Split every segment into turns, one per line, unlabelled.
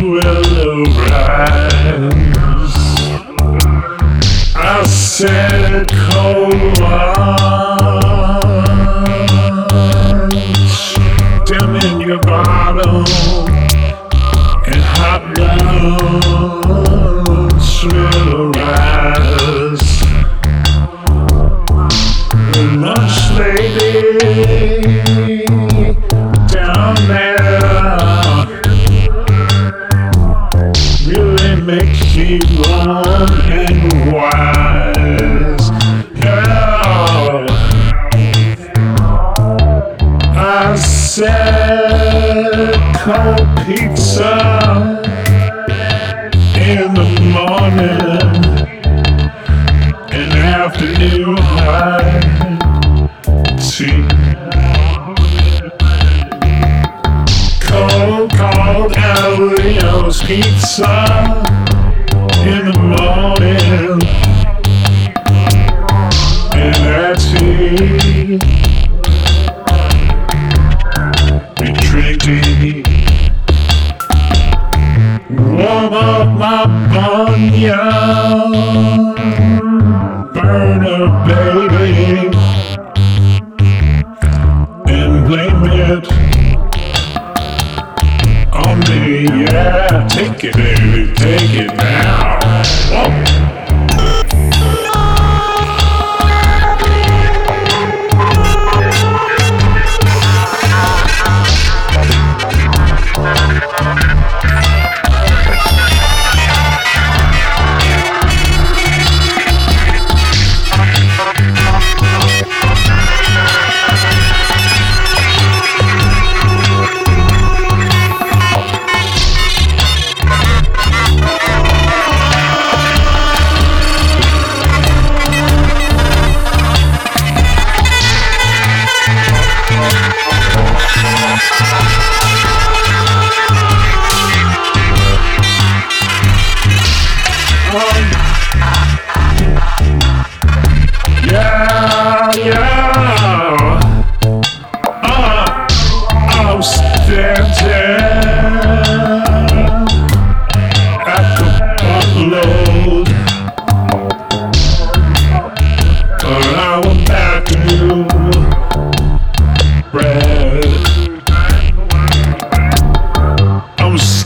willow rise. I said cold waters down in your bottle and hot bloods will rise. Lunch lady down there makes me warm and wise. Yeah. I said cold pizza in the morning and afternoon high tea. Cold, cold Ellio's pizza bunion, burner baby, and blame it on me. Yeah, take it, baby, take it now.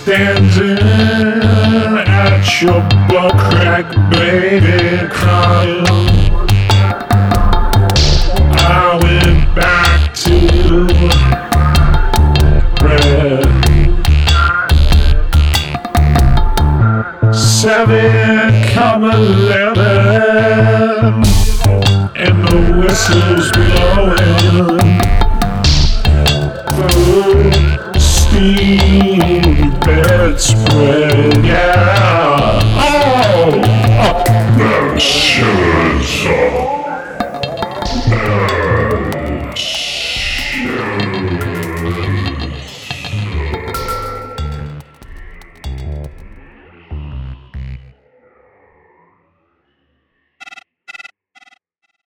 Standing at your butt crack, baby, crying. Seven come eleven, and the whistle's blowing. Steam yeah. Oh, oh.
The Scissor.